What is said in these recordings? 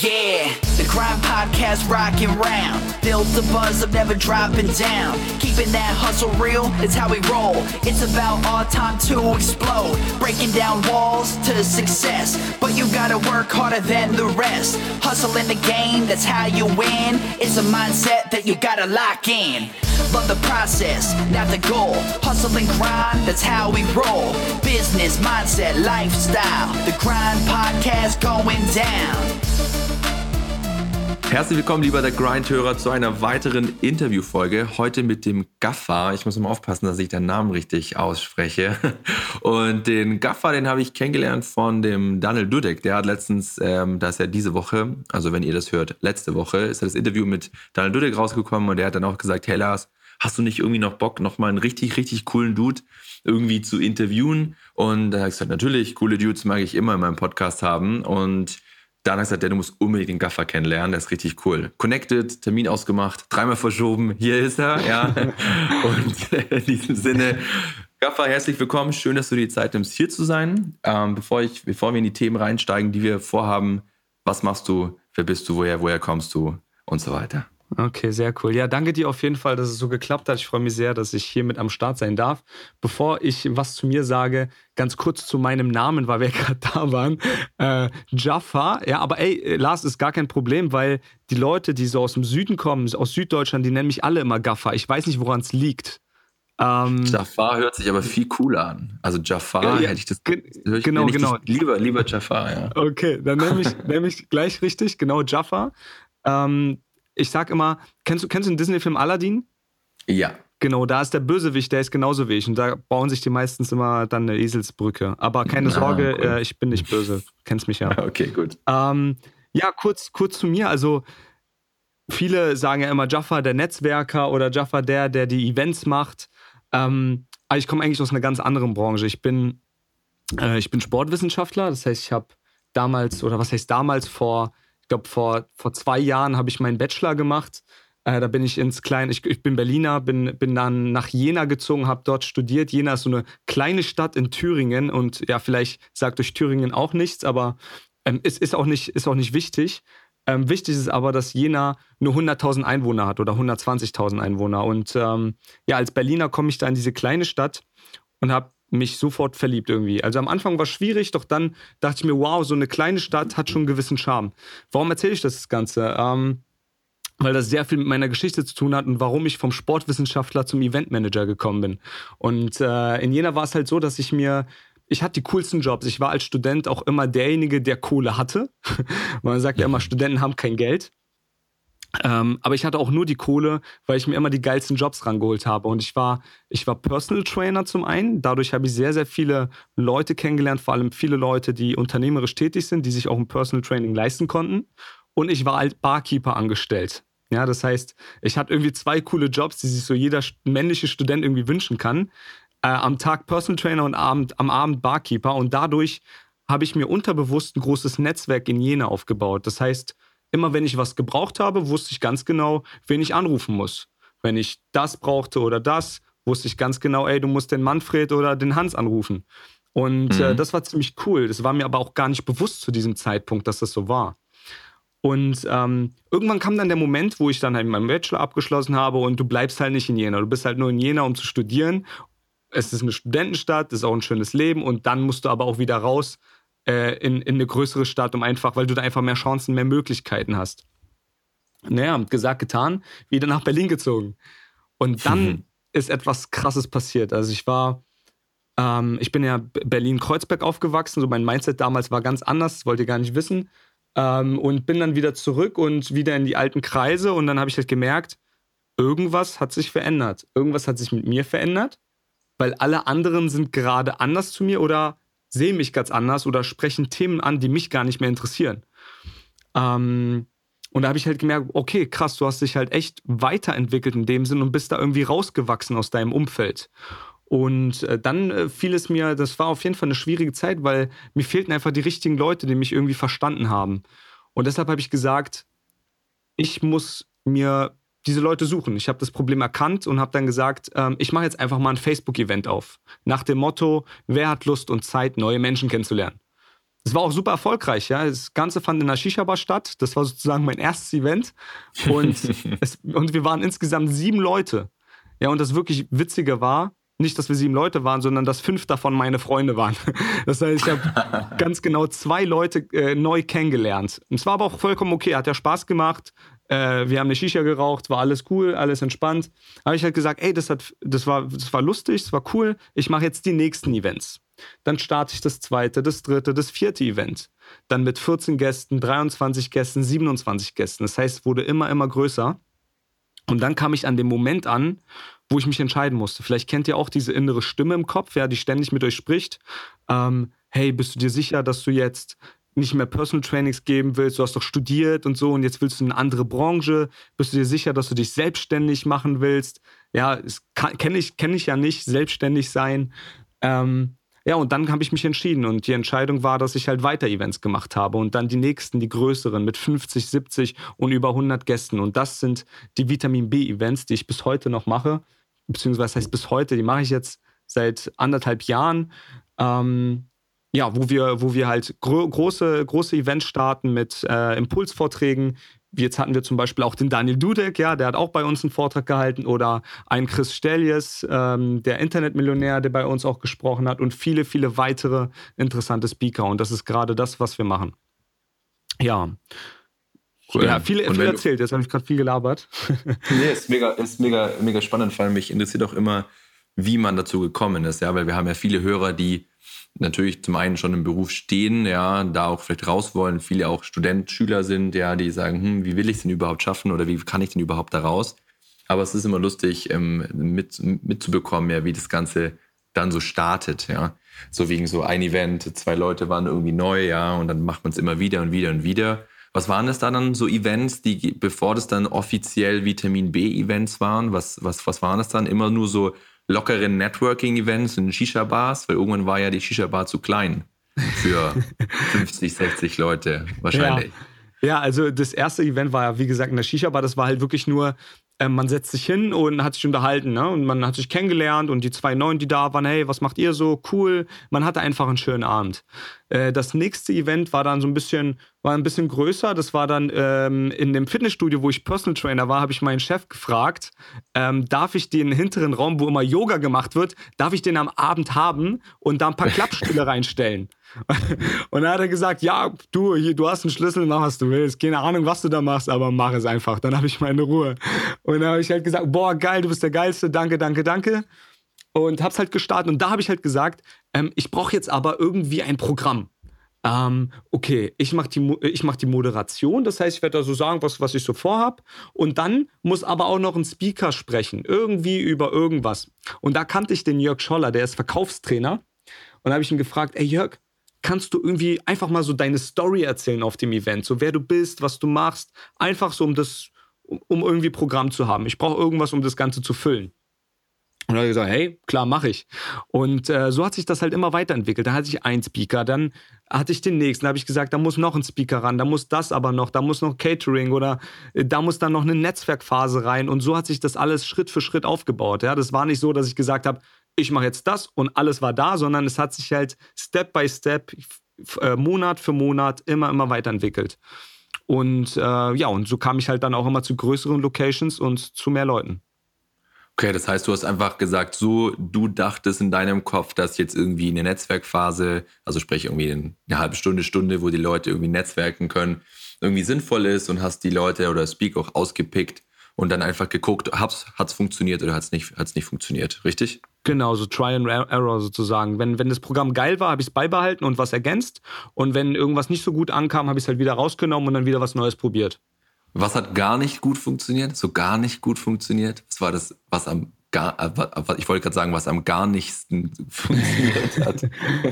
Yeah, the Grind Podcast rocking round. Build the buzz of never dropping down. Keeping that hustle real, it's how we roll. It's about our time to explode. Breaking down walls to success. But you gotta work harder than the rest. Hustle in the game, that's how you win. It's a mindset that you gotta lock in. Love the process, not the goal. Hustle and grind, that's how we roll. Business, mindset, lifestyle. The Grind Podcast going down. Herzlich willkommen, lieber der Grind-Hörer, zu einer weiteren Interviewfolge. Heute mit dem Gaffer. Ich muss mal aufpassen, dass ich deinen Namen richtig ausspreche. Und den Gaffer, den habe ich kennengelernt von dem Daniel Dudek. Der hat letztens, ähm, da ist ja diese Woche, also wenn ihr das hört, letzte Woche, ist das Interview mit Daniel Dudek rausgekommen und der hat dann auch gesagt, hey Lars, hast du nicht irgendwie noch Bock, nochmal einen richtig, richtig coolen Dude irgendwie zu interviewen? Und da habe ich gesagt, natürlich, coole Dudes mag ich immer in meinem Podcast haben. Und dann hat er gesagt, du musst unbedingt den Gaffer kennenlernen, der ist richtig cool. Connected, Termin ausgemacht, dreimal verschoben, hier ist er, ja. Und in diesem Sinne, Gaffer, herzlich willkommen. Schön, dass du die Zeit nimmst, hier zu sein. Ähm, bevor, ich, bevor wir in die Themen reinsteigen, die wir vorhaben, was machst du, wer bist du, woher, woher kommst du und so weiter. Okay, sehr cool. Ja, danke dir auf jeden Fall, dass es so geklappt hat. Ich freue mich sehr, dass ich hier mit am Start sein darf. Bevor ich was zu mir sage, ganz kurz zu meinem Namen, weil wir gerade da waren. Äh, Jaffa, ja, aber ey, Lars, ist gar kein Problem, weil die Leute, die so aus dem Süden kommen, aus Süddeutschland, die nennen mich alle immer Gaffa. Ich weiß nicht, woran es liegt. Ähm, Jafar hört sich aber viel cooler an. Also Jafar ja, ja, hätte ich das. Ich, genau, genau. Lieber, lieber Jafar, ja. Okay, dann nehme ich, nehm ich gleich richtig, genau Jafar. Ähm, ich sag immer, kennst du, kennst du den Disney-Film Aladdin? Ja. Genau, da ist der Bösewicht, der ist genauso wie ich. Und da bauen sich die meistens immer dann eine Eselsbrücke. Aber keine Sorge, cool. äh, ich bin nicht böse. Kennst mich ja. Okay, gut. Ähm, ja, kurz, kurz zu mir. Also, viele sagen ja immer Jaffa der Netzwerker oder Jaffa der, der die Events macht. Ähm, aber ich komme eigentlich aus einer ganz anderen Branche. Ich bin, äh, ich bin Sportwissenschaftler. Das heißt, ich habe damals, oder was heißt damals, vor ich glaube, vor, vor zwei Jahren habe ich meinen Bachelor gemacht. Äh, da bin ich ins kleine, ich, ich, bin Berliner, bin, bin dann nach Jena gezogen, habe dort studiert. Jena ist so eine kleine Stadt in Thüringen und ja, vielleicht sagt euch Thüringen auch nichts, aber ähm, es ist auch nicht, ist auch nicht wichtig. Ähm, wichtig ist aber, dass Jena nur 100.000 Einwohner hat oder 120.000 Einwohner. Und ähm, ja, als Berliner komme ich da in diese kleine Stadt und habe mich sofort verliebt irgendwie. Also am Anfang war es schwierig, doch dann dachte ich mir, wow, so eine kleine Stadt hat schon einen gewissen Charme. Warum erzähle ich das Ganze? Ähm, weil das sehr viel mit meiner Geschichte zu tun hat und warum ich vom Sportwissenschaftler zum Eventmanager gekommen bin. Und äh, in Jena war es halt so, dass ich mir ich hatte die coolsten Jobs. Ich war als Student auch immer derjenige, der Kohle hatte. Man sagt ja immer, Studenten haben kein Geld. Ähm, aber ich hatte auch nur die Kohle, weil ich mir immer die geilsten Jobs rangeholt habe. Und ich war, ich war Personal Trainer zum einen. Dadurch habe ich sehr, sehr viele Leute kennengelernt, vor allem viele Leute, die unternehmerisch tätig sind, die sich auch ein Personal Training leisten konnten. Und ich war als Barkeeper angestellt. Ja, das heißt, ich hatte irgendwie zwei coole Jobs, die sich so jeder männliche Student irgendwie wünschen kann. Äh, am Tag Personal Trainer und Abend, am Abend Barkeeper. Und dadurch habe ich mir unterbewusst ein großes Netzwerk in Jena aufgebaut. Das heißt, immer wenn ich was gebraucht habe, wusste ich ganz genau, wen ich anrufen muss. Wenn ich das brauchte oder das, wusste ich ganz genau, ey, du musst den Manfred oder den Hans anrufen. Und äh, mhm. äh, das war ziemlich cool. Das war mir aber auch gar nicht bewusst zu diesem Zeitpunkt, dass das so war. Und ähm, irgendwann kam dann der Moment, wo ich dann halt meinen Bachelor abgeschlossen habe und du bleibst halt nicht in Jena. Du bist halt nur in Jena, um zu studieren. Es ist eine Studentenstadt, es ist auch ein schönes Leben und dann musst du aber auch wieder raus äh, in, in eine größere Stadt, um einfach, weil du da einfach mehr Chancen, mehr Möglichkeiten hast. Naja, gesagt, getan, wieder nach Berlin gezogen. Und dann mhm. ist etwas Krasses passiert. Also ich war, ähm, ich bin ja Berlin-Kreuzberg aufgewachsen, so mein Mindset damals war ganz anders, wollte gar nicht wissen. Ähm, und bin dann wieder zurück und wieder in die alten Kreise und dann habe ich halt gemerkt, irgendwas hat sich verändert. Irgendwas hat sich mit mir verändert, weil alle anderen sind gerade anders zu mir oder sehen mich ganz anders oder sprechen Themen an, die mich gar nicht mehr interessieren. Ähm, und da habe ich halt gemerkt, okay, krass, du hast dich halt echt weiterentwickelt in dem Sinn und bist da irgendwie rausgewachsen aus deinem Umfeld. Und äh, dann äh, fiel es mir, das war auf jeden Fall eine schwierige Zeit, weil mir fehlten einfach die richtigen Leute, die mich irgendwie verstanden haben. Und deshalb habe ich gesagt, ich muss mir diese Leute suchen. Ich habe das Problem erkannt und habe dann gesagt, ähm, ich mache jetzt einfach mal ein Facebook-Event auf. Nach dem Motto, wer hat Lust und Zeit, neue Menschen kennenzulernen. es war auch super erfolgreich, ja. Das Ganze fand in der Shisha-Bar statt. Das war sozusagen mein erstes Event. Und, es, und wir waren insgesamt sieben Leute. Ja, und das wirklich Witzige war, nicht, dass wir sieben Leute waren, sondern dass fünf davon meine Freunde waren. Das heißt, ich habe ganz genau zwei Leute äh, neu kennengelernt. Und es war aber auch vollkommen okay, hat ja Spaß gemacht. Äh, wir haben eine Shisha geraucht, war alles cool, alles entspannt. Habe ich halt gesagt, ey, das, hat, das, war, das war lustig, das war cool. Ich mache jetzt die nächsten Events. Dann starte ich das zweite, das dritte, das vierte Event. Dann mit 14 Gästen, 23 Gästen, 27 Gästen. Das heißt, es wurde immer, immer größer. Und dann kam ich an dem Moment an, wo ich mich entscheiden musste. Vielleicht kennt ihr auch diese innere Stimme im Kopf, ja, die ständig mit euch spricht. Ähm, hey, bist du dir sicher, dass du jetzt nicht mehr Personal Trainings geben willst? Du hast doch studiert und so und jetzt willst du eine andere Branche. Bist du dir sicher, dass du dich selbstständig machen willst? Ja, kenne ich, kenn ich ja nicht, selbstständig sein. Ähm, ja, und dann habe ich mich entschieden und die Entscheidung war, dass ich halt weiter Events gemacht habe und dann die nächsten, die größeren mit 50, 70 und über 100 Gästen. Und das sind die Vitamin B-Events, die ich bis heute noch mache beziehungsweise heißt bis heute, die mache ich jetzt seit anderthalb Jahren. Ähm, ja, wo wir, wo wir halt gro große, große Events starten mit äh, Impulsvorträgen. Jetzt hatten wir zum Beispiel auch den Daniel Dudek, ja, der hat auch bei uns einen Vortrag gehalten, oder ein Chris Stelljes, ähm, der Internetmillionär, der bei uns auch gesprochen hat, und viele, viele weitere interessante Speaker. Und das ist gerade das, was wir machen. Ja, Cool. Ja, viel, viel erzählt, jetzt habe ich gerade viel gelabert. nee, ist mega, ist mega, mega spannend, vor allem mich interessiert auch immer, wie man dazu gekommen ist, ja, weil wir haben ja viele Hörer, die natürlich zum einen schon im Beruf stehen, ja, da auch vielleicht raus wollen, viele auch Student, Schüler sind, ja, die sagen, hm, wie will ich es denn überhaupt schaffen oder wie kann ich denn überhaupt da raus? Aber es ist immer lustig, ähm, mit, mitzubekommen, ja, wie das Ganze dann so startet, ja. So wegen so ein Event, zwei Leute waren irgendwie neu, ja, und dann macht man es immer wieder und wieder und wieder. Was waren das da dann so Events, die, bevor das dann offiziell Vitamin B-Events waren? Was, was, was waren das dann? Immer nur so lockere Networking-Events in Shisha-Bars? Weil irgendwann war ja die Shisha-Bar zu klein für 50, 60 Leute wahrscheinlich. Ja. ja. also das erste Event war ja, wie gesagt, in der Shisha-Bar. Das war halt wirklich nur ähm, man setzt sich hin und hat sich unterhalten, ne? Und man hat sich kennengelernt und die zwei Neuen, die da waren, hey, was macht ihr so? Cool. Man hatte einfach einen schönen Abend. Äh, das nächste Event war dann so ein bisschen, war ein bisschen größer. Das war dann ähm, in dem Fitnessstudio, wo ich Personal Trainer war, habe ich meinen Chef gefragt, ähm, darf ich den hinteren Raum, wo immer Yoga gemacht wird, darf ich den am Abend haben und da ein paar Klappstühle reinstellen? Und dann hat er gesagt, ja, du, hier, du hast einen Schlüssel, mach was du willst. Keine Ahnung, was du da machst, aber mach es einfach. Dann habe ich meine Ruhe. Und dann habe ich halt gesagt, boah, geil, du bist der Geilste, danke, danke, danke. Und hab's halt gestartet. Und da habe ich halt gesagt, ähm, ich brauche jetzt aber irgendwie ein Programm. Ähm, okay, ich mache die, mach die Moderation, das heißt, ich werde da so sagen, was, was ich so vorhab. Und dann muss aber auch noch ein Speaker sprechen, irgendwie über irgendwas. Und da kannte ich den Jörg Scholler, der ist Verkaufstrainer. Und da habe ich ihn gefragt, ey Jörg, kannst du irgendwie einfach mal so deine Story erzählen auf dem Event, so wer du bist, was du machst, einfach so um das, um, irgendwie Programm zu haben. Ich brauche irgendwas, um das Ganze zu füllen. Und dann habe ich gesagt, hey, klar, mache ich. Und äh, so hat sich das halt immer weiterentwickelt. Da hatte ich einen Speaker, dann hatte ich den nächsten, da habe ich gesagt, da muss noch ein Speaker ran, da muss das aber noch, da muss noch Catering oder äh, da muss dann noch eine Netzwerkphase rein. Und so hat sich das alles Schritt für Schritt aufgebaut. Ja, das war nicht so, dass ich gesagt habe, ich mache jetzt das und alles war da, sondern es hat sich halt Step by Step, äh, Monat für Monat immer, immer weiterentwickelt. Und äh, ja, und so kam ich halt dann auch immer zu größeren Locations und zu mehr Leuten. Okay, das heißt, du hast einfach gesagt, so du dachtest in deinem Kopf, dass jetzt irgendwie eine Netzwerkphase, also sprich irgendwie eine halbe Stunde, Stunde, wo die Leute irgendwie netzwerken können, irgendwie sinnvoll ist und hast die Leute oder Speak auch ausgepickt und dann einfach geguckt, hat es funktioniert oder hat es nicht, hat's nicht funktioniert, richtig? Genau, so Try and Error sozusagen. Wenn, wenn das Programm geil war, habe ich es beibehalten und was ergänzt. Und wenn irgendwas nicht so gut ankam, habe ich es halt wieder rausgenommen und dann wieder was Neues probiert. Was hat gar nicht gut funktioniert? So gar nicht gut funktioniert? Was war das, was am gar, äh, ich wollte gerade sagen, was am gar nichtsten funktioniert hat?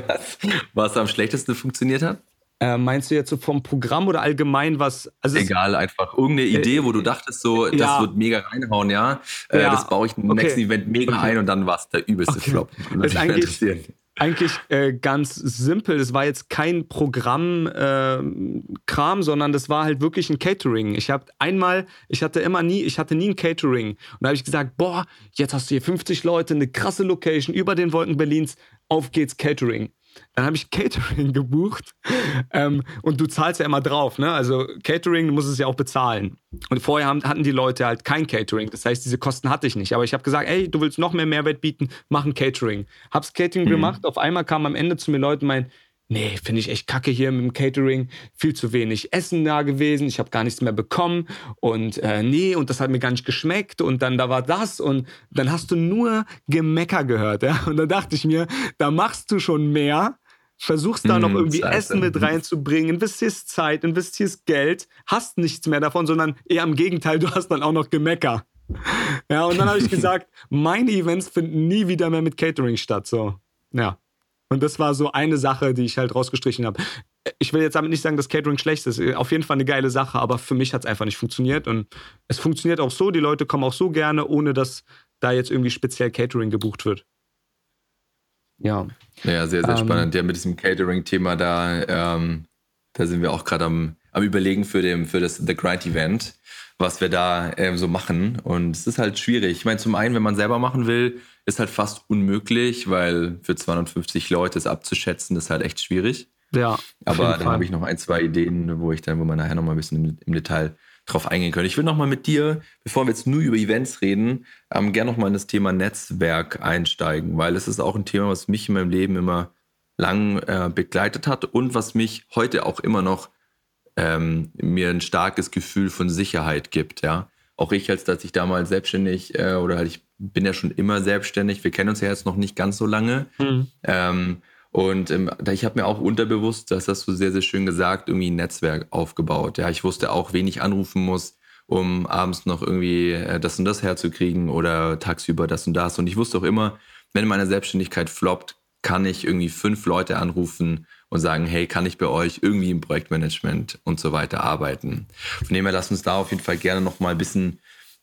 was, was am schlechtesten funktioniert hat? Äh, meinst du jetzt so vom Programm oder allgemein was? Also Egal, einfach irgendeine äh, Idee, wo du dachtest, so, das ja. wird mega reinhauen, ja. Äh, ja. Das baue ich im okay. nächsten Event mega okay. ein und dann war es der übelste okay. Flop. Das ist eigentlich, eigentlich äh, ganz simpel. Das war jetzt kein Programmkram, äh, sondern das war halt wirklich ein Catering. Ich habe einmal, ich hatte immer nie, ich hatte nie ein Catering. Und da habe ich gesagt, boah, jetzt hast du hier 50 Leute, eine krasse Location über den Wolken Berlins, auf geht's Catering. Dann habe ich Catering gebucht ähm, und du zahlst ja immer drauf. Ne? Also Catering, du musst es ja auch bezahlen. Und vorher haben, hatten die Leute halt kein Catering. Das heißt, diese Kosten hatte ich nicht. Aber ich habe gesagt, ey, du willst noch mehr Mehrwert bieten, mach ein Catering. Hab's Catering mhm. gemacht. Auf einmal kamen am Ende zu mir Leute und meinen, nee, finde ich echt kacke hier mit dem Catering, viel zu wenig Essen da gewesen, ich habe gar nichts mehr bekommen. Und äh, nee, und das hat mir gar nicht geschmeckt. Und dann da war das. Und dann hast du nur Gemecker gehört, ja, und dann dachte ich mir, da machst du schon mehr, versuchst da noch mm, irgendwie Zeit. Essen mit reinzubringen, investierst Zeit, investierst Geld, hast nichts mehr davon, sondern eher im Gegenteil, du hast dann auch noch Gemecker. Ja, und dann habe ich gesagt, meine Events finden nie wieder mehr mit Catering statt, so. Ja. Und das war so eine Sache, die ich halt rausgestrichen habe. Ich will jetzt damit nicht sagen, dass Catering schlecht ist. Auf jeden Fall eine geile Sache, aber für mich hat es einfach nicht funktioniert. Und es funktioniert auch so, die Leute kommen auch so gerne, ohne dass da jetzt irgendwie speziell Catering gebucht wird. Ja. Ja, sehr, sehr ähm, spannend. Ja, mit diesem Catering-Thema da, ähm, da sind wir auch gerade am, am Überlegen für, den, für das The Grind Event, was wir da ähm, so machen. Und es ist halt schwierig. Ich meine, zum einen, wenn man selber machen will, ist halt fast unmöglich, weil für 250 Leute es abzuschätzen, ist halt echt schwierig. Ja. Aber dann habe ich noch ein, zwei Ideen, wo ich dann, wo man nachher noch mal ein bisschen im, im Detail drauf eingehen können. Ich will noch mal mit dir, bevor wir jetzt nur über Events reden, ähm, gerne noch mal in das Thema Netzwerk einsteigen, weil es ist auch ein Thema, was mich in meinem Leben immer lang äh, begleitet hat und was mich heute auch immer noch ähm, mir ein starkes Gefühl von Sicherheit gibt. Ja, auch ich, als dass ich damals selbstständig äh, oder halt ich bin ja schon immer selbstständig. Wir kennen uns ja jetzt noch nicht ganz so lange. Mhm. Ähm, und ähm, ich habe mir auch unterbewusst, das hast du sehr, sehr schön gesagt, irgendwie ein Netzwerk aufgebaut. Ja, ich wusste auch, wen ich anrufen muss, um abends noch irgendwie äh, das und das herzukriegen oder tagsüber das und das. Und ich wusste auch immer, wenn meine Selbstständigkeit floppt, kann ich irgendwie fünf Leute anrufen und sagen, hey, kann ich bei euch irgendwie im Projektmanagement und so weiter arbeiten. Von dem her, lass uns da auf jeden Fall gerne noch mal ein bisschen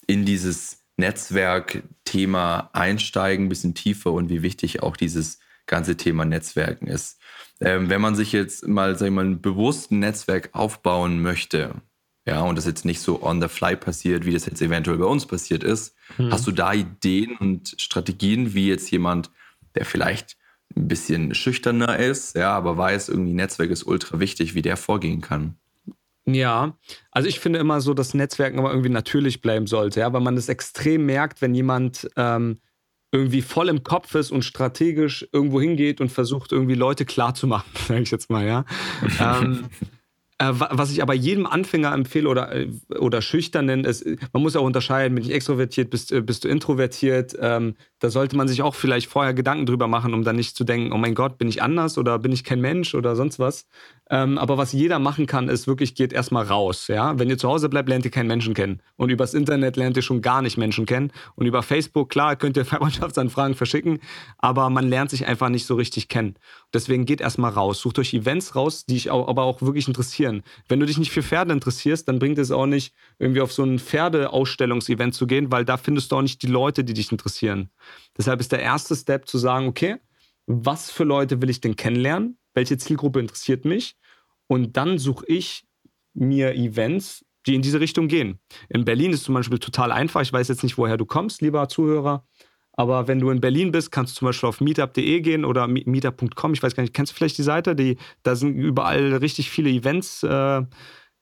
in dieses Netzwerkthema einsteigen, ein bisschen tiefer und wie wichtig auch dieses ganze Thema Netzwerken ist. Ähm, wenn man sich jetzt mal, sag ich mal, ein bewusstes Netzwerk aufbauen möchte, ja, und das jetzt nicht so on the fly passiert, wie das jetzt eventuell bei uns passiert ist, hm. hast du da Ideen und Strategien, wie jetzt jemand, der vielleicht ein bisschen schüchterner ist, ja, aber weiß, irgendwie Netzwerk ist ultra wichtig, wie der vorgehen kann? Ja, also ich finde immer so, dass Netzwerken aber irgendwie natürlich bleiben sollte, ja, weil man das extrem merkt, wenn jemand ähm, irgendwie voll im Kopf ist und strategisch irgendwo hingeht und versucht, irgendwie Leute klarzumachen, sage ich jetzt mal, ja. ähm, äh, was ich aber jedem Anfänger empfehle oder, äh, oder Schüchternen ist, man muss auch unterscheiden, bin ich extrovertiert, bist, äh, bist du introvertiert. Ähm, da sollte man sich auch vielleicht vorher Gedanken drüber machen, um dann nicht zu denken, oh mein Gott, bin ich anders oder bin ich kein Mensch oder sonst was. Ähm, aber was jeder machen kann, ist wirklich, geht erstmal raus. Ja? Wenn ihr zu Hause bleibt, lernt ihr keinen Menschen kennen. Und übers Internet lernt ihr schon gar nicht Menschen kennen. Und über Facebook, klar, könnt ihr Freundschaftsanfragen verschicken, aber man lernt sich einfach nicht so richtig kennen. Deswegen geht erstmal raus. Sucht euch Events raus, die euch aber auch wirklich interessieren. Wenn du dich nicht für Pferde interessierst, dann bringt es auch nicht, irgendwie auf so ein Pferdeausstellungsevent zu gehen, weil da findest du auch nicht die Leute, die dich interessieren. Deshalb ist der erste Step zu sagen, okay, was für Leute will ich denn kennenlernen? Welche Zielgruppe interessiert mich? Und dann suche ich mir Events, die in diese Richtung gehen. In Berlin ist zum Beispiel total einfach. Ich weiß jetzt nicht, woher du kommst, lieber Zuhörer. Aber wenn du in Berlin bist, kannst du zum Beispiel auf meetup.de gehen oder meetup.com. Ich weiß gar nicht, kennst du vielleicht die Seite? Die, da sind überall richtig viele Events, äh,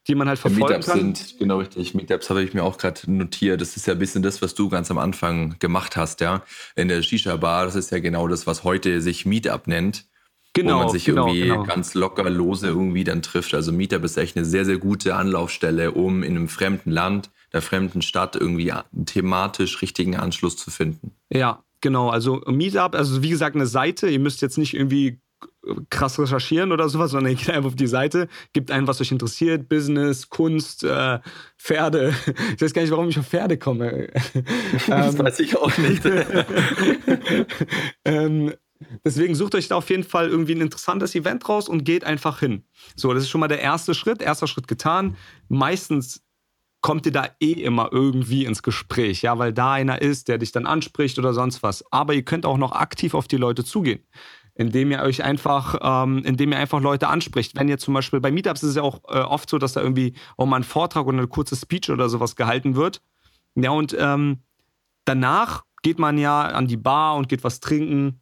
die man halt verfolgen Meetups kann. sind, genau richtig. Meetups habe ich mir auch gerade notiert. Das ist ja ein bisschen das, was du ganz am Anfang gemacht hast, ja. In der Shisha-Bar, das ist ja genau das, was heute sich Meetup nennt. Genau, wo man sich genau, irgendwie genau. ganz locker lose irgendwie dann trifft. Also Meetup ist echt eine sehr, sehr gute Anlaufstelle, um in einem fremden Land, der fremden Stadt irgendwie thematisch richtigen Anschluss zu finden. Ja, genau. Also Meetup, also wie gesagt, eine Seite. Ihr müsst jetzt nicht irgendwie krass recherchieren oder sowas, sondern ihr geht einfach auf die Seite, gibt ein, was euch interessiert, Business, Kunst, äh, Pferde. Ich weiß gar nicht, warum ich auf Pferde komme. Das ähm, weiß ich auch nicht. ähm, Deswegen sucht euch da auf jeden Fall irgendwie ein interessantes Event raus und geht einfach hin. So, das ist schon mal der erste Schritt. Erster Schritt getan. Meistens kommt ihr da eh immer irgendwie ins Gespräch, ja, weil da einer ist, der dich dann anspricht oder sonst was. Aber ihr könnt auch noch aktiv auf die Leute zugehen, indem ihr euch einfach, ähm, indem ihr einfach Leute anspricht. Wenn ihr zum Beispiel bei Meetups ist es ja auch äh, oft so, dass da irgendwie auch mal ein Vortrag oder eine kurze Speech oder sowas gehalten wird. Ja, und ähm, danach geht man ja an die Bar und geht was trinken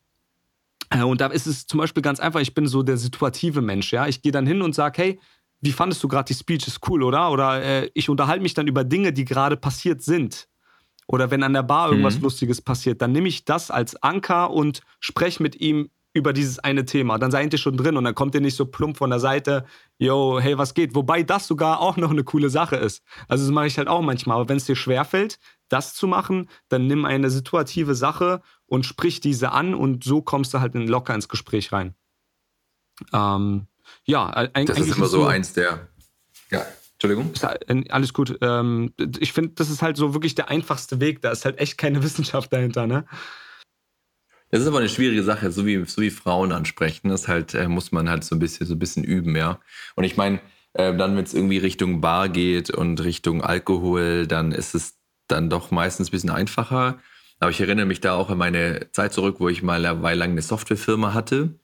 Äh, und da ist es zum Beispiel ganz einfach, ich bin so der situative Mensch, ja. Ich gehe dann hin und sage, hey, wie fandest du gerade die Speech? Ist cool, oder? Oder äh, ich unterhalte mich dann über Dinge, die gerade passiert sind. Oder wenn an der Bar irgendwas mhm. Lustiges passiert, dann nehme ich das als Anker und spreche mit ihm über dieses eine Thema. Dann seid ihr schon drin und dann kommt ihr nicht so plump von der Seite, yo, hey, was geht? Wobei das sogar auch noch eine coole Sache ist. Also das mache ich halt auch manchmal. Aber wenn es dir schwerfällt, das zu machen, dann nimm eine situative Sache und sprich diese an und so kommst du halt locker ins Gespräch rein. Ähm, ja, eigentlich. Das ist immer so, eins der. Ja, Entschuldigung. Alles gut. Ähm, ich finde, das ist halt so wirklich der einfachste Weg. Da ist halt echt keine Wissenschaft dahinter, ne? Das ist aber eine schwierige Sache, so wie, so wie Frauen ansprechen. Das halt, äh, muss man halt so ein bisschen, so ein bisschen üben, ja. Und ich meine, äh, dann, wenn es irgendwie Richtung Bar geht und Richtung Alkohol, dann ist es dann doch meistens ein bisschen einfacher. Aber ich erinnere mich da auch an meine Zeit zurück, wo ich mal eine Weile lang eine Softwarefirma hatte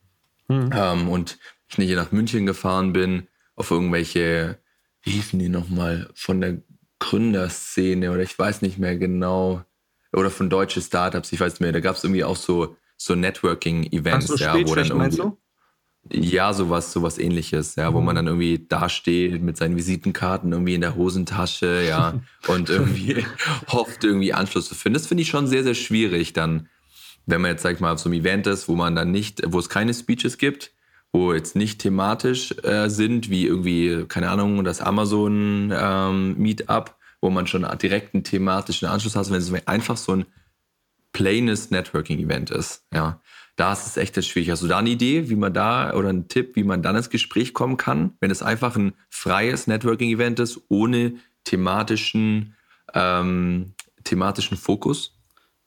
mhm. ähm, und ich nicht nach München gefahren bin, auf irgendwelche, wie hießen die nochmal, von der Gründerszene oder ich weiß nicht mehr genau, oder von deutsche Startups, ich weiß nicht mehr, da gab es irgendwie auch so, so Networking-Events, so ja, wo dann irgendwie. Ja, sowas, sowas ähnliches, ja, mhm. wo man mhm. dann irgendwie dasteht mit seinen Visitenkarten irgendwie in der Hosentasche, ja, und irgendwie hofft, irgendwie Anschluss zu finden. Das finde ich schon sehr, sehr schwierig dann, wenn man jetzt, sag ich mal, auf so einem Event ist, wo man dann nicht, wo es keine Speeches gibt, wo jetzt nicht thematisch äh, sind, wie irgendwie, keine Ahnung, das Amazon ähm, wo man schon direkt einen thematischen Anschluss hat, wenn es einfach so ein plaines Networking-Event ist, ja. Da ist es echt schwierig. Hast du da eine Idee, wie man da oder einen Tipp, wie man dann ins Gespräch kommen kann, wenn es einfach ein freies Networking-Event ist, ohne thematischen, ähm, thematischen Fokus?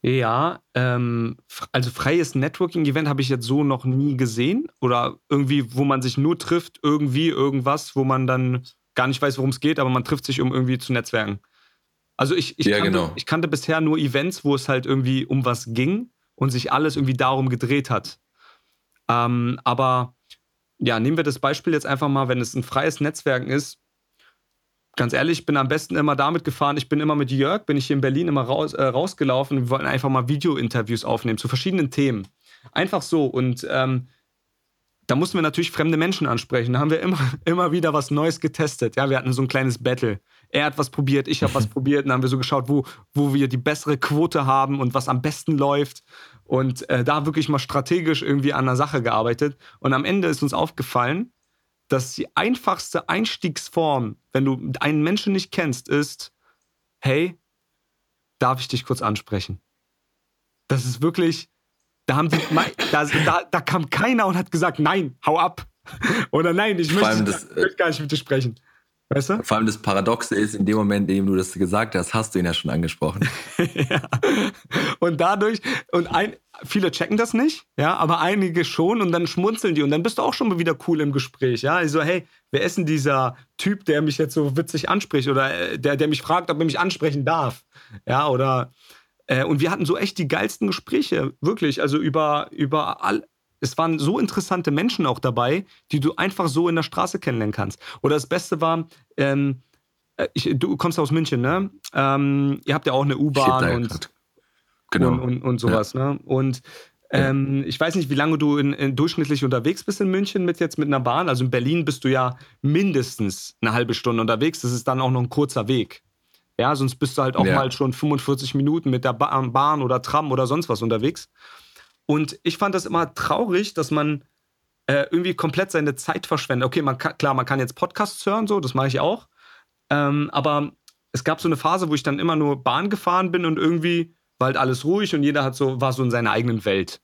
Ja, ähm, also freies Networking-Event habe ich jetzt so noch nie gesehen. Oder irgendwie, wo man sich nur trifft, irgendwie irgendwas, wo man dann gar nicht weiß, worum es geht, aber man trifft sich, um irgendwie zu netzwerken. Also ich, ich, ja, kannte, genau. ich kannte bisher nur Events, wo es halt irgendwie um was ging und sich alles irgendwie darum gedreht hat. Ähm, aber ja, nehmen wir das Beispiel jetzt einfach mal, wenn es ein freies Netzwerken ist. Ganz ehrlich, ich bin am besten immer damit gefahren. Ich bin immer mit Jörg, bin ich hier in Berlin immer raus, äh, rausgelaufen. Wir wollten einfach mal Video-Interviews aufnehmen zu verschiedenen Themen. Einfach so. Und ähm, da mussten wir natürlich fremde Menschen ansprechen. Da haben wir immer, immer wieder was Neues getestet. Ja, wir hatten so ein kleines Battle. Er hat was probiert, ich habe was probiert. Und dann haben wir so geschaut, wo, wo wir die bessere Quote haben und was am besten läuft. Und äh, da wirklich mal strategisch irgendwie an der Sache gearbeitet. Und am Ende ist uns aufgefallen, dass die einfachste Einstiegsform, wenn du einen Menschen nicht kennst, ist, hey, darf ich dich kurz ansprechen? Das ist wirklich, da, haben die, da, da, da kam keiner und hat gesagt, nein, hau ab. Oder nein, ich möchte, das, ich möchte gar nicht mit dir sprechen. Weißt du? Vor allem das Paradoxe ist, in dem Moment, in dem du das gesagt hast, hast du ihn ja schon angesprochen. ja. Und dadurch, und ein, viele checken das nicht, ja, aber einige schon und dann schmunzeln die und dann bist du auch schon mal wieder cool im Gespräch, ja. Also, hey, wer ist denn dieser Typ, der mich jetzt so witzig anspricht oder äh, der, der mich fragt, ob er mich ansprechen darf? Ja, oder äh, und wir hatten so echt die geilsten Gespräche, wirklich. Also über, über all, es waren so interessante Menschen auch dabei, die du einfach so in der Straße kennenlernen kannst. Oder das Beste war, ähm, äh, ich, du kommst aus München, ne? Ähm, ihr habt ja auch eine U-Bahn und, genau. und, und, und, sowas, ja. ne? Und ähm, ich weiß nicht, wie lange du in, in durchschnittlich unterwegs bist in München mit jetzt mit einer Bahn. Also in Berlin bist du ja mindestens eine halbe Stunde unterwegs. Das ist dann auch noch ein kurzer Weg. Ja, sonst bist du halt auch ja. mal schon 45 Minuten mit der Bahn oder Tram oder sonst was unterwegs. Und ich fand das immer traurig, dass man äh, irgendwie komplett seine Zeit verschwendet. Okay, man kann, klar, man kann jetzt Podcasts hören, so, das mache ich auch. Ähm, aber es gab so eine Phase, wo ich dann immer nur Bahn gefahren bin und irgendwie war halt alles ruhig und jeder hat so, war so in seiner eigenen Welt.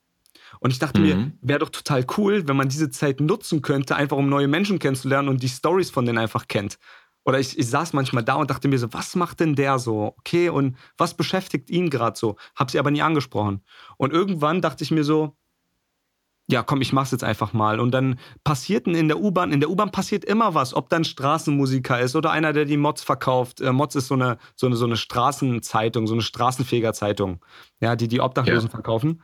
Und ich dachte mhm. mir, wäre doch total cool, wenn man diese Zeit nutzen könnte, einfach um neue Menschen kennenzulernen und die Stories von denen einfach kennt. Oder ich, ich saß manchmal da und dachte mir so, was macht denn der so? Okay, und was beschäftigt ihn gerade so? Hab sie aber nie angesprochen. Und irgendwann dachte ich mir so, ja, komm, ich mach's jetzt einfach mal. Und dann passierten in der U-Bahn, in der U-Bahn passiert immer was, ob dann Straßenmusiker ist oder einer, der die Mods verkauft. Äh, Mods ist so eine, so eine, so eine Straßenzeitung, so eine Straßenfegerzeitung, ja, die die Obdachlosen ja. verkaufen.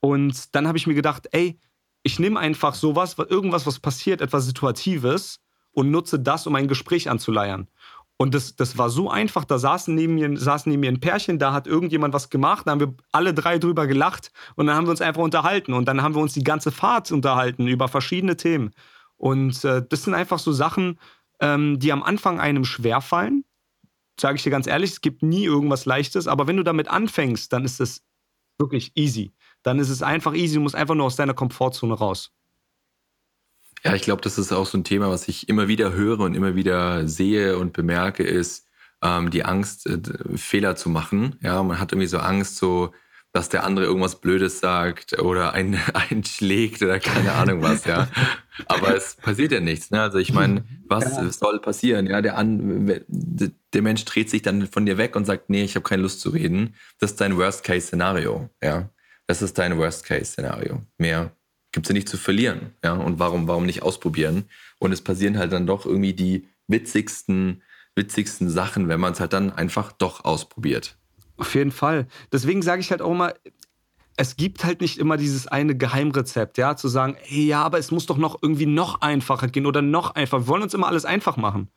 Und dann habe ich mir gedacht, ey, ich nehme einfach sowas, irgendwas, was passiert, etwas Situatives und nutze das, um ein Gespräch anzuleiern. Und das, das war so einfach. Da saßen neben, mir, saßen neben mir ein Pärchen, da hat irgendjemand was gemacht, da haben wir alle drei drüber gelacht und dann haben wir uns einfach unterhalten. Und dann haben wir uns die ganze Fahrt unterhalten über verschiedene Themen. Und äh, das sind einfach so Sachen, ähm, die am Anfang einem schwerfallen. Sage ich dir ganz ehrlich, es gibt nie irgendwas Leichtes, aber wenn du damit anfängst, dann ist es wirklich easy. Dann ist es einfach easy, du musst einfach nur aus deiner Komfortzone raus. Ja, ich glaube, das ist auch so ein Thema, was ich immer wieder höre und immer wieder sehe und bemerke, ist ähm, die Angst, äh, Fehler zu machen. Ja, man hat irgendwie so Angst, so dass der andere irgendwas Blödes sagt oder einen, einen schlägt oder keine Ahnung was, ja. Aber es passiert ja nichts. Ne? Also ich meine, was ja. soll passieren? Ja, der, An der Mensch dreht sich dann von dir weg und sagt, nee, ich habe keine Lust zu reden. Das ist dein Worst-Case-Szenario, ja. Das ist dein Worst-Case-Szenario. Mehr gibt es ja nicht zu verlieren. Ja? Und warum, warum nicht ausprobieren? Und es passieren halt dann doch irgendwie die witzigsten, witzigsten Sachen, wenn man es halt dann einfach doch ausprobiert. Auf jeden Fall. Deswegen sage ich halt auch immer, es gibt halt nicht immer dieses eine Geheimrezept, ja, zu sagen, hey, ja, aber es muss doch noch irgendwie noch einfacher gehen oder noch einfacher. Wir wollen uns immer alles einfach machen.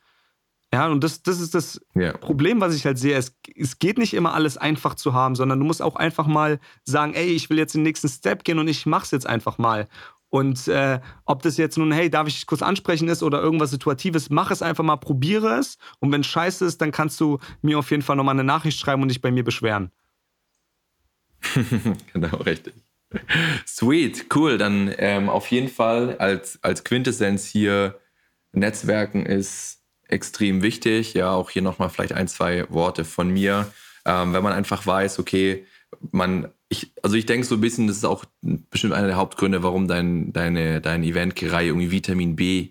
Ja, und das, das ist das ja. Problem, was ich halt sehe. Es, es geht nicht immer alles einfach zu haben, sondern du musst auch einfach mal sagen, ey, ich will jetzt den nächsten Step gehen und ich mach's jetzt einfach mal. Und äh, ob das jetzt nun, hey, darf ich dich kurz ansprechen ist oder irgendwas Situatives, mach es einfach mal, probiere es. Und wenn es scheiße ist, dann kannst du mir auf jeden Fall nochmal eine Nachricht schreiben und dich bei mir beschweren. genau, richtig. Sweet, cool. Dann ähm, auf jeden Fall als, als Quintessenz hier, Netzwerken ist extrem wichtig. Ja, auch hier nochmal vielleicht ein, zwei Worte von mir. Ähm, wenn man einfach weiß, okay, man, ich, also ich denke so ein bisschen, das ist auch bestimmt einer der Hauptgründe, warum dein, deine, deine Eventreihe irgendwie Vitamin B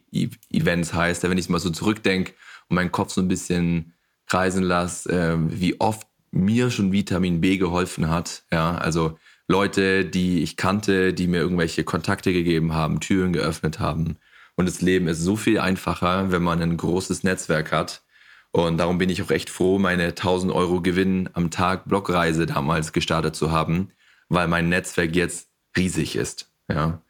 Events heißt. Wenn ich mal so zurückdenke und meinen Kopf so ein bisschen kreisen lasse, äh, wie oft mir schon Vitamin B geholfen hat. Ja, also Leute, die ich kannte, die mir irgendwelche Kontakte gegeben haben, Türen geöffnet haben, und das Leben ist so viel einfacher, wenn man ein großes Netzwerk hat. Und darum bin ich auch echt froh, meine 1000 Euro Gewinn am Tag Blogreise damals gestartet zu haben, weil mein Netzwerk jetzt riesig ist. Ja.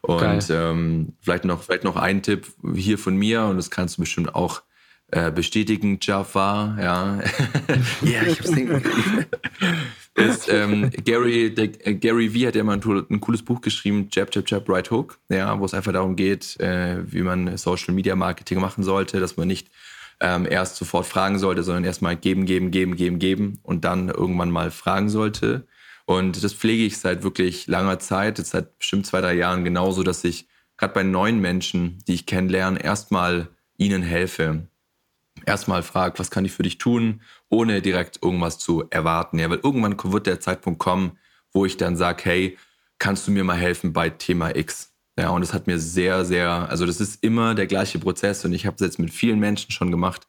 Und ähm, vielleicht, noch, vielleicht noch ein Tipp hier von mir, und das kannst du bestimmt auch äh, bestätigen, Jafar. Ja, ja ich hab's hingekriegt ist ähm, Gary, der, äh, Gary V hat ja mal ein, ein, cooles Buch geschrieben, Jab, Jab, Jab, Right Hook, ja, wo es einfach darum geht, äh, wie man Social Media Marketing machen sollte, dass man nicht ähm, erst sofort fragen sollte, sondern erstmal geben, geben, geben, geben, geben und dann irgendwann mal fragen sollte. Und das pflege ich seit wirklich langer Zeit, jetzt seit bestimmt zwei, drei Jahren genauso, dass ich gerade bei neuen Menschen, die ich kennenlerne, erstmal ihnen helfe erstmal fragt, was kann ich für dich tun, ohne direkt irgendwas zu erwarten. Ja, weil irgendwann wird der Zeitpunkt kommen, wo ich dann sage, hey, kannst du mir mal helfen bei Thema X? Ja, und das hat mir sehr, sehr, also das ist immer der gleiche Prozess und ich habe es jetzt mit vielen Menschen schon gemacht.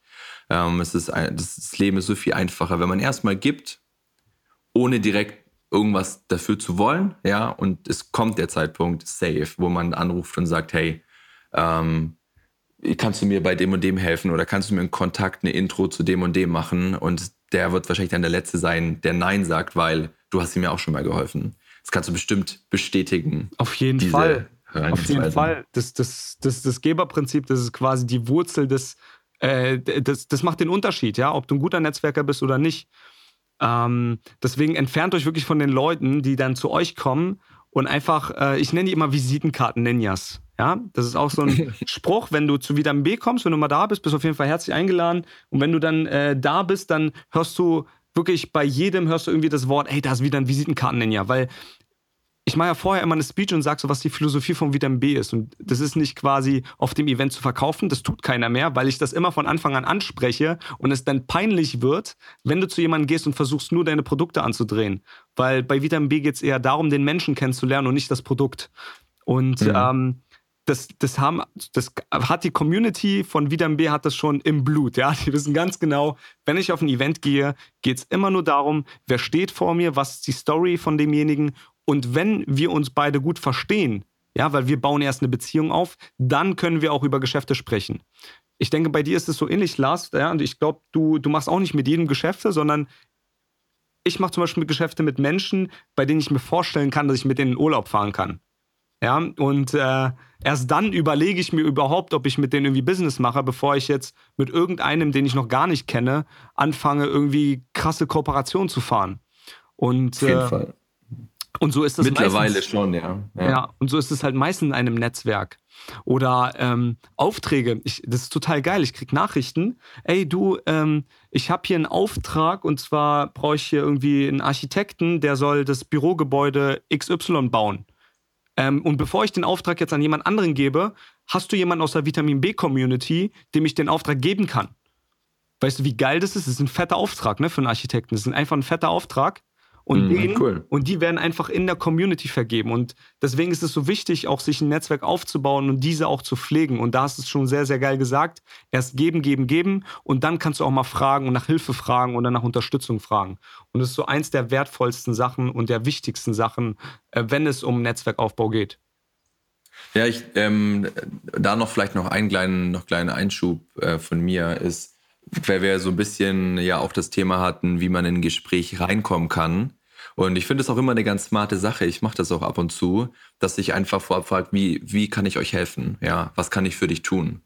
Ähm, es ist ein, das, das Leben ist so viel einfacher, wenn man erstmal gibt, ohne direkt irgendwas dafür zu wollen, ja, und es kommt der Zeitpunkt safe, wo man anruft und sagt, hey, ähm, kannst du mir bei dem und dem helfen oder kannst du mir einen Kontakt, eine Intro zu dem und dem machen und der wird wahrscheinlich dann der Letzte sein, der Nein sagt, weil du hast ihm ja auch schon mal geholfen. Das kannst du bestimmt bestätigen. Auf jeden Fall. Auf jeden Fall. Das, das, das, das Geberprinzip, das ist quasi die Wurzel des, äh, das, das macht den Unterschied, ja, ob du ein guter Netzwerker bist oder nicht. Ähm, deswegen entfernt euch wirklich von den Leuten, die dann zu euch kommen und einfach, äh, ich nenne die immer Visitenkarten-Ninjas. Ja, das ist auch so ein Spruch, wenn du zu Vitamin B kommst, wenn du mal da bist, bist du auf jeden Fall herzlich eingeladen. Und wenn du dann äh, da bist, dann hörst du wirklich bei jedem hörst du irgendwie das Wort, ey, da ist wieder ein Visitenkarten-Ninja, weil ich mache ja vorher immer eine Speech und sage so, was die Philosophie von Vitamin B ist. Und das ist nicht quasi auf dem Event zu verkaufen, das tut keiner mehr, weil ich das immer von Anfang an anspreche und es dann peinlich wird, wenn du zu jemandem gehst und versuchst nur deine Produkte anzudrehen. Weil bei Vitamin B geht es eher darum, den Menschen kennenzulernen und nicht das Produkt. Und mhm. ähm, das, das, haben, das hat die Community von Vitamin B hat das schon im Blut. Ja? Die wissen ganz genau, wenn ich auf ein Event gehe, geht es immer nur darum, wer steht vor mir, was ist die Story von demjenigen und wenn wir uns beide gut verstehen, ja, weil wir bauen erst eine Beziehung auf, dann können wir auch über Geschäfte sprechen. Ich denke, bei dir ist es so ähnlich, Lars, ja, und ich glaube, du, du machst auch nicht mit jedem Geschäfte, sondern ich mache zum Beispiel Geschäfte mit Menschen, bei denen ich mir vorstellen kann, dass ich mit denen in Urlaub fahren kann. Ja, und äh, erst dann überlege ich mir überhaupt, ob ich mit denen irgendwie Business mache, bevor ich jetzt mit irgendeinem, den ich noch gar nicht kenne, anfange, irgendwie krasse Kooperationen zu fahren. Und, Auf jeden äh, Fall. Und so ist das Mittlerweile meistens, schon, ja. ja. ja. und so ist es halt meistens in einem Netzwerk. Oder ähm, Aufträge. Ich, das ist total geil. Ich kriege Nachrichten. Ey, du, ähm, ich habe hier einen Auftrag und zwar brauche ich hier irgendwie einen Architekten, der soll das Bürogebäude XY bauen. Ähm, und bevor ich den Auftrag jetzt an jemand anderen gebe, hast du jemanden aus der Vitamin B-Community, dem ich den Auftrag geben kann. Weißt du, wie geil das ist? Das ist ein fetter Auftrag ne, für einen Architekten. Das ist einfach ein fetter Auftrag. Und, Mhm, den, cool. und die werden einfach in der Community vergeben. Und deswegen ist es so wichtig, auch sich ein Netzwerk aufzubauen und diese auch zu pflegen. Und da hast du es schon sehr, sehr geil gesagt. Erst geben, geben, geben. Und dann kannst du auch mal fragen und nach Hilfe fragen oder nach Unterstützung fragen. Und das ist so eins der wertvollsten Sachen und der wichtigsten Sachen, äh, wenn es um Netzwerkaufbau geht. Ja, ich, ähm, da noch vielleicht noch einen kleinen, noch kleinen Einschub äh, von mir ist, weil wir so ein bisschen ja auch das Thema hatten, wie man in ein Gespräch reinkommen kann. Und ich finde es auch immer eine ganz smarte Sache. Ich mache das auch ab und zu, dass ich einfach vorab frage, wie, wie kann ich euch helfen? Ja, was kann ich für dich tun?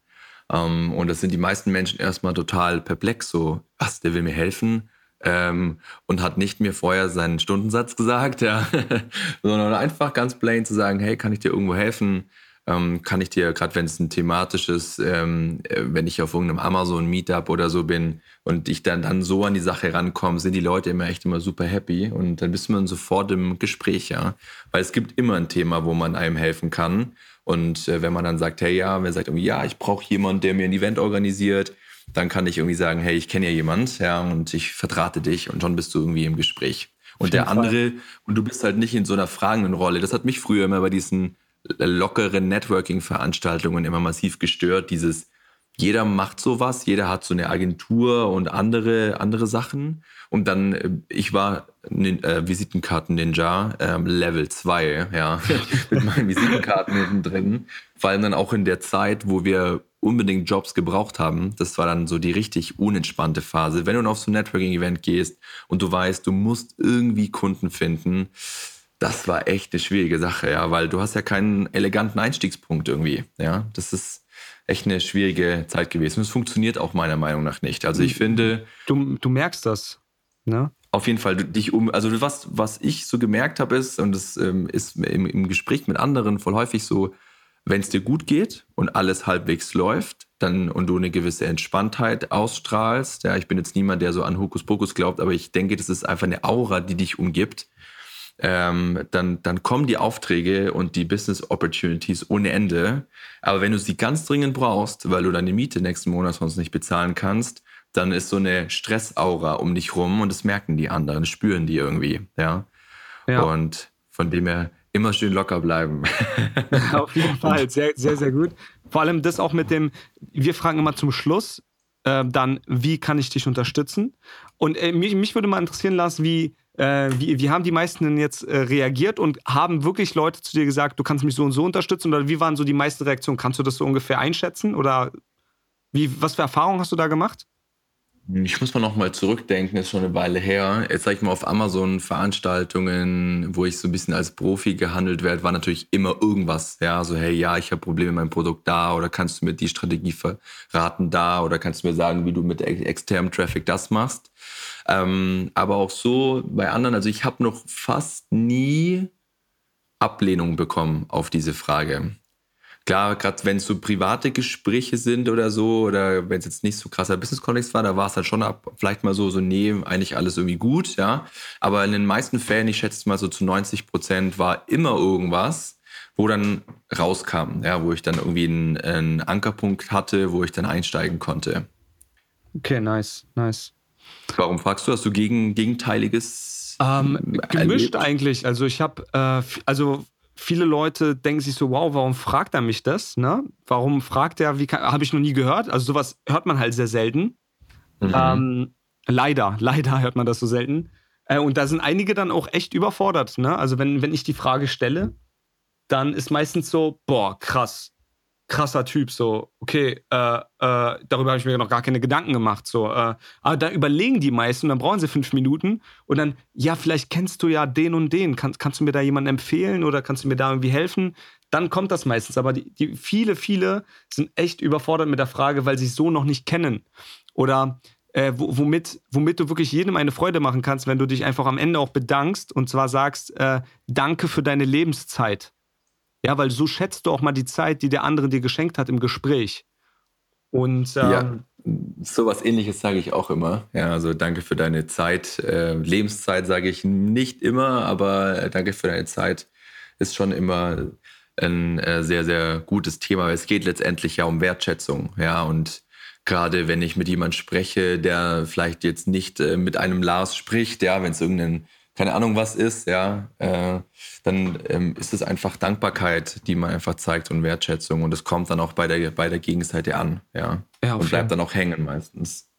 Ähm, und das sind die meisten Menschen erstmal total perplex, so, was, der will mir helfen? Ähm, und hat nicht mir vorher seinen Stundensatz gesagt, ja, sondern einfach ganz plain zu sagen, hey, kann ich dir irgendwo helfen? Ähm, kann ich dir, gerade wenn es ein thematisches, ähm, äh, wenn ich auf irgendeinem Amazon-Meetup oder so bin und ich dann, dann so an die Sache rankomme, sind die Leute immer echt immer super happy und dann bist man sofort im Gespräch, ja. Weil es gibt immer ein Thema, wo man einem helfen kann. Und äh, wenn man dann sagt, hey ja, wenn sagt irgendwie, ja, ich brauche jemanden, der mir ein Event organisiert, dann kann ich irgendwie sagen, hey, ich kenne ja jemand, ja, und ich vertrate dich und schon bist du irgendwie im Gespräch. Und der andere, und du bist halt nicht in so einer fragenden Rolle. Das hat mich früher immer bei diesen lockeren Networking-Veranstaltungen immer massiv gestört. Dieses, jeder macht sowas, jeder hat so eine Agentur und andere, andere Sachen. Und dann, äh, ich war äh, Visitenkarten-Ninja, äh, Level 2, ja, mit meinen Visitenkarten hinten drin. Vor allem dann auch in der Zeit, wo wir unbedingt Jobs gebraucht haben. Das war dann so die richtig unentspannte Phase. Wenn du auf so ein Networking-Event gehst und du weißt, du musst irgendwie Kunden finden, das war echt eine schwierige Sache, ja, weil du hast ja keinen eleganten Einstiegspunkt irgendwie, ja. Das ist echt eine schwierige Zeit gewesen. Und es funktioniert auch meiner Meinung nach nicht. Also ich finde. Du, du merkst das, ne? Auf jeden Fall, dich um, also was, was ich so gemerkt habe, ist, und das ähm, ist im, im Gespräch mit anderen voll häufig so, wenn es dir gut geht und alles halbwegs läuft, dann und du eine gewisse Entspanntheit ausstrahlst. Ja, ich bin jetzt niemand, der so an Hokuspokus glaubt, aber ich denke, das ist einfach eine Aura, die dich umgibt. Ähm, dann, dann kommen die Aufträge und die Business Opportunities ohne Ende. Aber wenn du sie ganz dringend brauchst, weil du deine Miete nächsten Monat sonst nicht bezahlen kannst, dann ist so eine Stressaura um dich rum und das merken die anderen, spüren die irgendwie, ja. Ja. Und von dem her immer schön locker bleiben. Auf jeden Fall, sehr, sehr, sehr gut. Vor allem das auch mit dem, wir fragen immer zum Schluss, äh, dann, wie kann ich dich unterstützen? Und äh, mich, mich würde mal interessieren lassen, wie, äh, wie, wie haben die meisten denn jetzt äh, reagiert und haben wirklich Leute zu dir gesagt, du kannst mich so und so unterstützen? Oder wie waren so die meisten Reaktionen? Kannst du das so ungefähr einschätzen? Oder wie, was für Erfahrungen hast du da gemacht? Ich muss mal noch mal zurückdenken, ist schon eine Weile her. Jetzt sag ich mal auf Amazon Veranstaltungen, wo ich so ein bisschen als Profi gehandelt werde, war natürlich immer irgendwas. Ja, so hey, ja, ich habe Probleme mit meinem Produkt da oder kannst du mir die Strategie verraten da oder kannst du mir sagen, wie du mit ex externem Traffic das machst. Ähm, aber auch so bei anderen, also ich habe noch fast nie Ablehnung bekommen auf diese Frage. Klar, gerade wenn es so private Gespräche sind oder so, oder wenn es jetzt nicht so krasser Business-Kontext war, da war es dann schon ab, vielleicht mal so, so, nee, eigentlich alles irgendwie gut, ja. Aber in den meisten Fällen, ich schätze mal so zu 90 Prozent, war immer irgendwas, wo dann rauskam, ja, wo ich dann irgendwie einen, einen Ankerpunkt hatte, wo ich dann einsteigen konnte. Okay, nice, nice. Warum fragst du? Hast du gegen, Gegenteiliges? Ähm, gemischt erlebt? eigentlich. Also ich habe, äh, also viele Leute denken sich so, wow, warum fragt er mich das? Ne? Warum fragt er, wie habe ich noch nie gehört? Also sowas hört man halt sehr selten. Mhm. Ähm, leider, leider hört man das so selten. Äh, und da sind einige dann auch echt überfordert. Ne? Also wenn, wenn ich die Frage stelle, dann ist meistens so, boah, krass, krasser Typ, so, okay, äh, äh, darüber habe ich mir noch gar keine Gedanken gemacht, so, äh, aber da überlegen die meisten, dann brauchen sie fünf Minuten und dann, ja, vielleicht kennst du ja den und den, Kann, kannst du mir da jemanden empfehlen oder kannst du mir da irgendwie helfen? dann kommt das meistens. Aber die, die viele, viele sind echt überfordert mit der Frage, weil sie es so noch nicht kennen. Oder äh, womit, womit du wirklich jedem eine Freude machen kannst, wenn du dich einfach am Ende auch bedankst und zwar sagst, äh, danke für deine Lebenszeit. Ja, weil so schätzt du auch mal die Zeit, die der andere dir geschenkt hat im Gespräch. Und ähm, ja, sowas ähnliches sage ich auch immer. Ja, also danke für deine Zeit. Äh, Lebenszeit sage ich nicht immer, aber äh, danke für deine Zeit ist schon immer ein äh, sehr, sehr gutes Thema. Es geht letztendlich ja um Wertschätzung. Ja, und gerade wenn ich mit jemand spreche, der vielleicht jetzt nicht äh, mit einem Lars spricht, ja, wenn es irgendein keine Ahnung was ist, ja, äh, dann ähm, ist es einfach Dankbarkeit, die man einfach zeigt und Wertschätzung und es kommt dann auch bei der, bei der Gegenseite an, ja, ja und bleibt dann auch hängen meistens.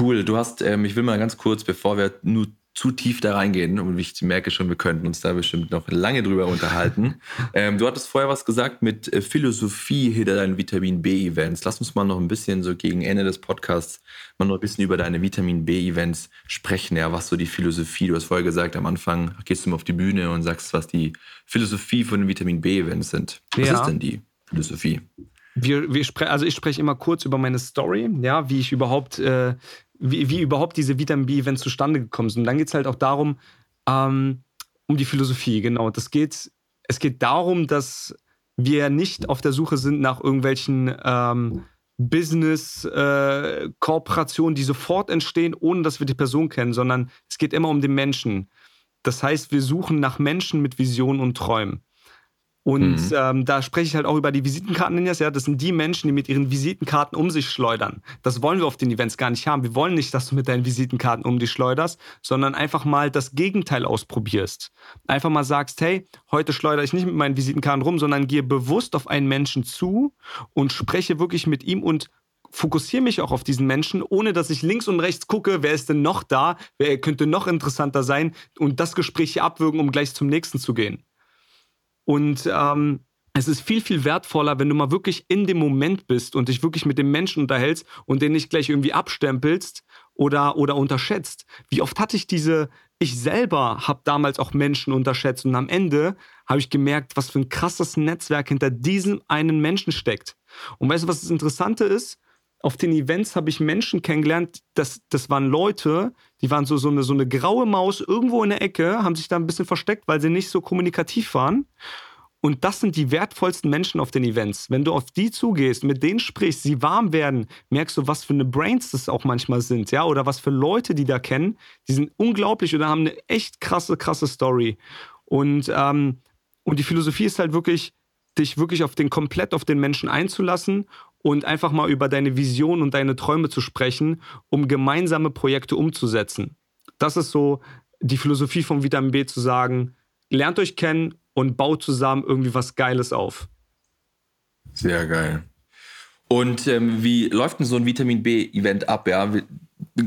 Cool, du hast, ähm, ich will mal ganz kurz, bevor wir nur zu tief da reingehen und ich merke schon, wir könnten uns da bestimmt noch lange drüber unterhalten. ähm, du hattest vorher was gesagt mit äh, Philosophie hinter deinen Vitamin B-Events. Lass uns mal noch ein bisschen so gegen Ende des Podcasts mal noch ein bisschen über deine Vitamin B-Events sprechen. Ja, was so die Philosophie, du hast vorher gesagt, am Anfang gehst du mal auf die Bühne und sagst, was die Philosophie von den Vitamin B-Events sind. Was ja. ist denn die Philosophie? Wir, wir also ich spreche immer kurz über meine Story, ja, wie ich überhaupt äh, wie, wie überhaupt diese Vitamin B-Events zustande gekommen sind. Und dann geht es halt auch darum, ähm, um die Philosophie, genau. Das geht, es geht darum, dass wir nicht auf der Suche sind nach irgendwelchen ähm, Business-Kooperationen, äh, die sofort entstehen, ohne dass wir die Person kennen, sondern es geht immer um den Menschen. Das heißt, wir suchen nach Menschen mit Visionen und Träumen. Und mhm. ähm, da spreche ich halt auch über die Visitenkarten Ninjas. Ja, das sind die Menschen, die mit ihren Visitenkarten um sich schleudern. Das wollen wir auf den Events gar nicht haben. Wir wollen nicht, dass du mit deinen Visitenkarten um dich schleuderst, sondern einfach mal das Gegenteil ausprobierst. Einfach mal sagst, hey, heute schleudere ich nicht mit meinen Visitenkarten rum, sondern gehe bewusst auf einen Menschen zu und spreche wirklich mit ihm und fokussiere mich auch auf diesen Menschen, ohne dass ich links und rechts gucke, wer ist denn noch da, wer könnte noch interessanter sein und das Gespräch hier abwürgen, um gleich zum nächsten zu gehen. Und ähm, es ist viel, viel wertvoller, wenn du mal wirklich in dem Moment bist und dich wirklich mit dem Menschen unterhältst und den nicht gleich irgendwie abstempelst oder, oder unterschätzt. Wie oft hatte ich diese, ich selber habe damals auch Menschen unterschätzt und am Ende habe ich gemerkt, was für ein krasses Netzwerk hinter diesem einen Menschen steckt. Und weißt du, was das Interessante ist? Auf den Events habe ich Menschen kennengelernt, das, das waren Leute, die waren so, so, eine, so eine graue Maus irgendwo in der Ecke, haben sich da ein bisschen versteckt, weil sie nicht so kommunikativ waren. Und das sind die wertvollsten Menschen auf den Events. Wenn du auf die zugehst, mit denen sprichst, sie warm werden, merkst du, was für eine Brains das auch manchmal sind, ja, oder was für Leute die da kennen. Die sind unglaublich oder haben eine echt krasse, krasse Story. Und, ähm, und die Philosophie ist halt wirklich, dich wirklich auf den komplett auf den Menschen einzulassen und einfach mal über deine Vision und deine Träume zu sprechen, um gemeinsame Projekte umzusetzen. Das ist so die Philosophie von Vitamin B zu sagen, lernt euch kennen und baut zusammen irgendwie was Geiles auf. Sehr geil. Und ähm, wie läuft denn so ein Vitamin B-Event ab? Ja,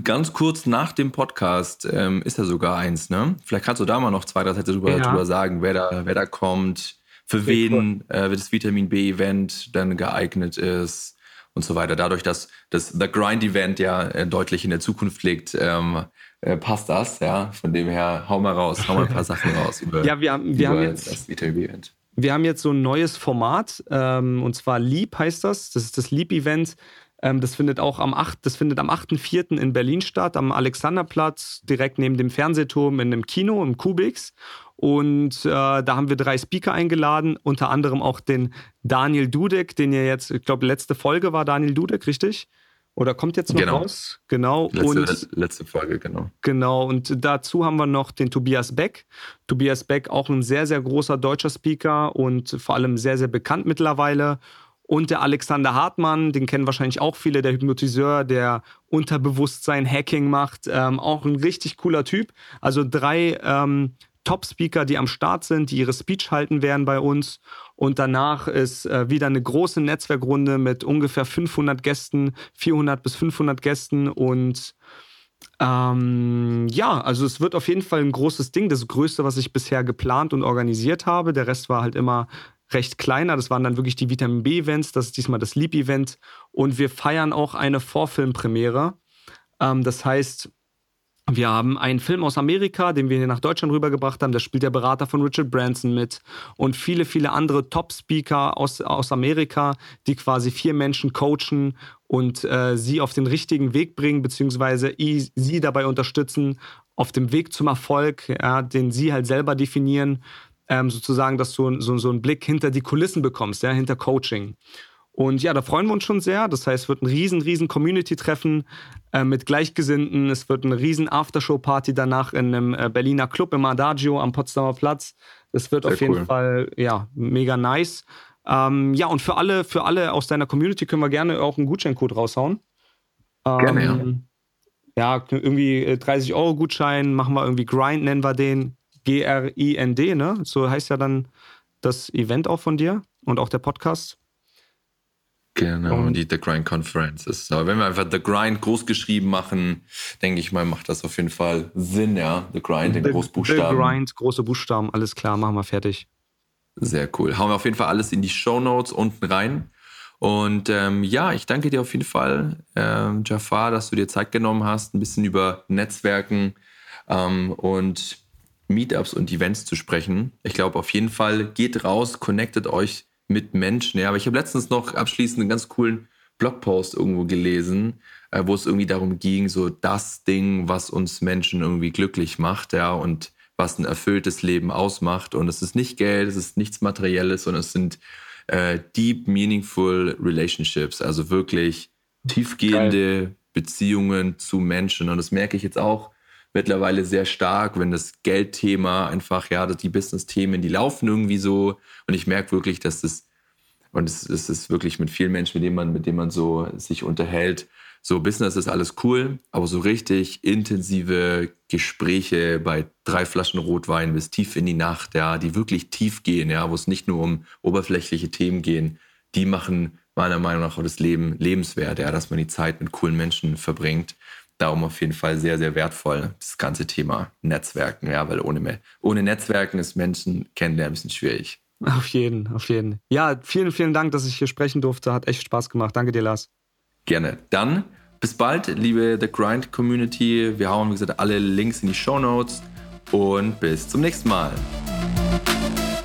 ganz kurz nach dem Podcast ähm, ist ja sogar eins, ne? Vielleicht kannst du da mal noch zwei, drei Sätze drüber, ja. drüber sagen, wer da, wer da kommt, für wen äh, das Vitamin B-Event dann geeignet ist und so weiter. Dadurch, dass das The Grind Event ja äh, deutlich in der Zukunft liegt, ähm, äh, passt das, ja. Von dem her, hau mal raus, hau mal ein paar Sachen raus über, ja, wir haben, wir haben jetzt, das Vitamin B-Event. Wir haben jetzt so ein neues Format, ähm, und zwar Leap heißt das. Das ist das Leap-Event. Ähm, das findet auch am 8., das findet am 8.4. in Berlin statt, am Alexanderplatz, direkt neben dem Fernsehturm in einem Kino, im Kubix. Und äh, da haben wir drei Speaker eingeladen, unter anderem auch den Daniel Dudek, den ihr jetzt, ich glaube, letzte Folge war Daniel Dudek, richtig? Oder kommt jetzt noch genau. raus? Genau. Letzte, und, letzte Folge, genau. Genau. Und dazu haben wir noch den Tobias Beck. Tobias Beck, auch ein sehr, sehr großer deutscher Speaker und vor allem sehr, sehr bekannt mittlerweile. Und der Alexander Hartmann, den kennen wahrscheinlich auch viele, der Hypnotiseur, der Unterbewusstsein-Hacking macht. Ähm, auch ein richtig cooler Typ. Also drei ähm, Top-Speaker, die am Start sind, die ihre Speech halten werden bei uns. Und danach ist äh, wieder eine große Netzwerkrunde mit ungefähr 500 Gästen, 400 bis 500 Gästen. Und ähm, ja, also es wird auf jeden Fall ein großes Ding. Das größte, was ich bisher geplant und organisiert habe. Der Rest war halt immer recht kleiner. Das waren dann wirklich die Vitamin B-Events. Das ist diesmal das Leap-Event. Und wir feiern auch eine Vorfilmpremiere. Ähm, das heißt, Wir haben einen Film aus Amerika, den wir hier nach Deutschland rübergebracht haben. Da spielt der Berater von Richard Branson mit und viele, viele andere Top-Speaker aus, aus Amerika, die quasi vier Menschen coachen und äh, sie auf den richtigen Weg bringen, beziehungsweise sie dabei unterstützen, auf dem Weg zum Erfolg, ja, den sie halt selber definieren, ähm, sozusagen, dass du so, so einen Blick hinter die Kulissen bekommst, ja, hinter Coaching. Und ja, da freuen wir uns schon sehr. Das heißt, es wird ein riesen, riesen Community-Treffen äh, mit Gleichgesinnten. Es wird eine riesen Aftershow-Party danach in einem äh, Berliner Club im Adagio am Potsdamer Platz. Das wird sehr auf jeden cool. Fall ja, mega nice. Ähm, ja, und für alle, für alle aus deiner Community können wir gerne auch einen Gutscheincode raushauen. Ähm, gerne, ja. Ja, irgendwie 30 äh, Euro Gutschein, machen wir irgendwie Grind, nennen wir den. G-R-I-N-D, ne? So heißt ja dann das Event auch von dir und auch der Podcast. Genau, und die The Grind Conference ist. Aber wenn wir einfach The Grind groß geschrieben machen, denke ich mal, macht das auf jeden Fall Sinn, ja. The Grind in Großbuchstaben. The Grind, große Buchstaben, alles klar, machen wir fertig. Sehr cool. Hauen wir auf jeden Fall alles in die Show Notes unten rein. Und ähm, ja, ich danke dir auf jeden Fall, ähm, Jafar, dass du dir Zeit genommen hast, ein bisschen über Netzwerken ähm, und Meetups und Events zu sprechen. Ich glaube, auf jeden Fall geht raus, connectet euch mit Menschen. Ja, aber ich habe letztens noch abschließend einen ganz coolen Blogpost irgendwo gelesen, äh, wo es irgendwie darum ging, so das Ding, was uns Menschen irgendwie glücklich macht, ja, und was ein erfülltes Leben ausmacht. Und es ist nicht Geld, es ist nichts Materielles, sondern es sind äh, deep, meaningful relationships, also wirklich tiefgehende Geil. Beziehungen zu Menschen. Und das merke ich jetzt auch mittlerweile sehr stark, wenn das Geldthema einfach, ja, die Business-Themen, die laufen irgendwie so. Und ich merke wirklich, dass das, und es, es ist wirklich mit vielen Menschen, mit denen man, mit denen man so sich unterhält, so Business ist alles cool, aber so richtig intensive Gespräche bei drei Flaschen Rotwein bis tief in die Nacht, ja, die wirklich tief gehen, ja, wo es nicht nur um oberflächliche Themen gehen, die machen meiner Meinung nach auch das Leben lebenswert, ja, dass man die Zeit mit coolen Menschen verbringt. Darum auf jeden Fall sehr, sehr wertvoll, das ganze Thema Netzwerken, ja, weil ohne, ohne Netzwerken ist Menschen kennenlernen ein bisschen schwierig. Auf jeden, auf jeden. Ja, vielen, vielen Dank, dass ich hier sprechen durfte. Hat echt Spaß gemacht. Danke dir, Lars. Gerne. Dann bis bald, liebe The Grind Community. Wir hauen, wie gesagt, alle Links in die Show Notes und bis zum nächsten Mal.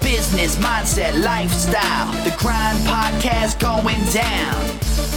Business, Mindset, Lifestyle. The Grind Podcast going down.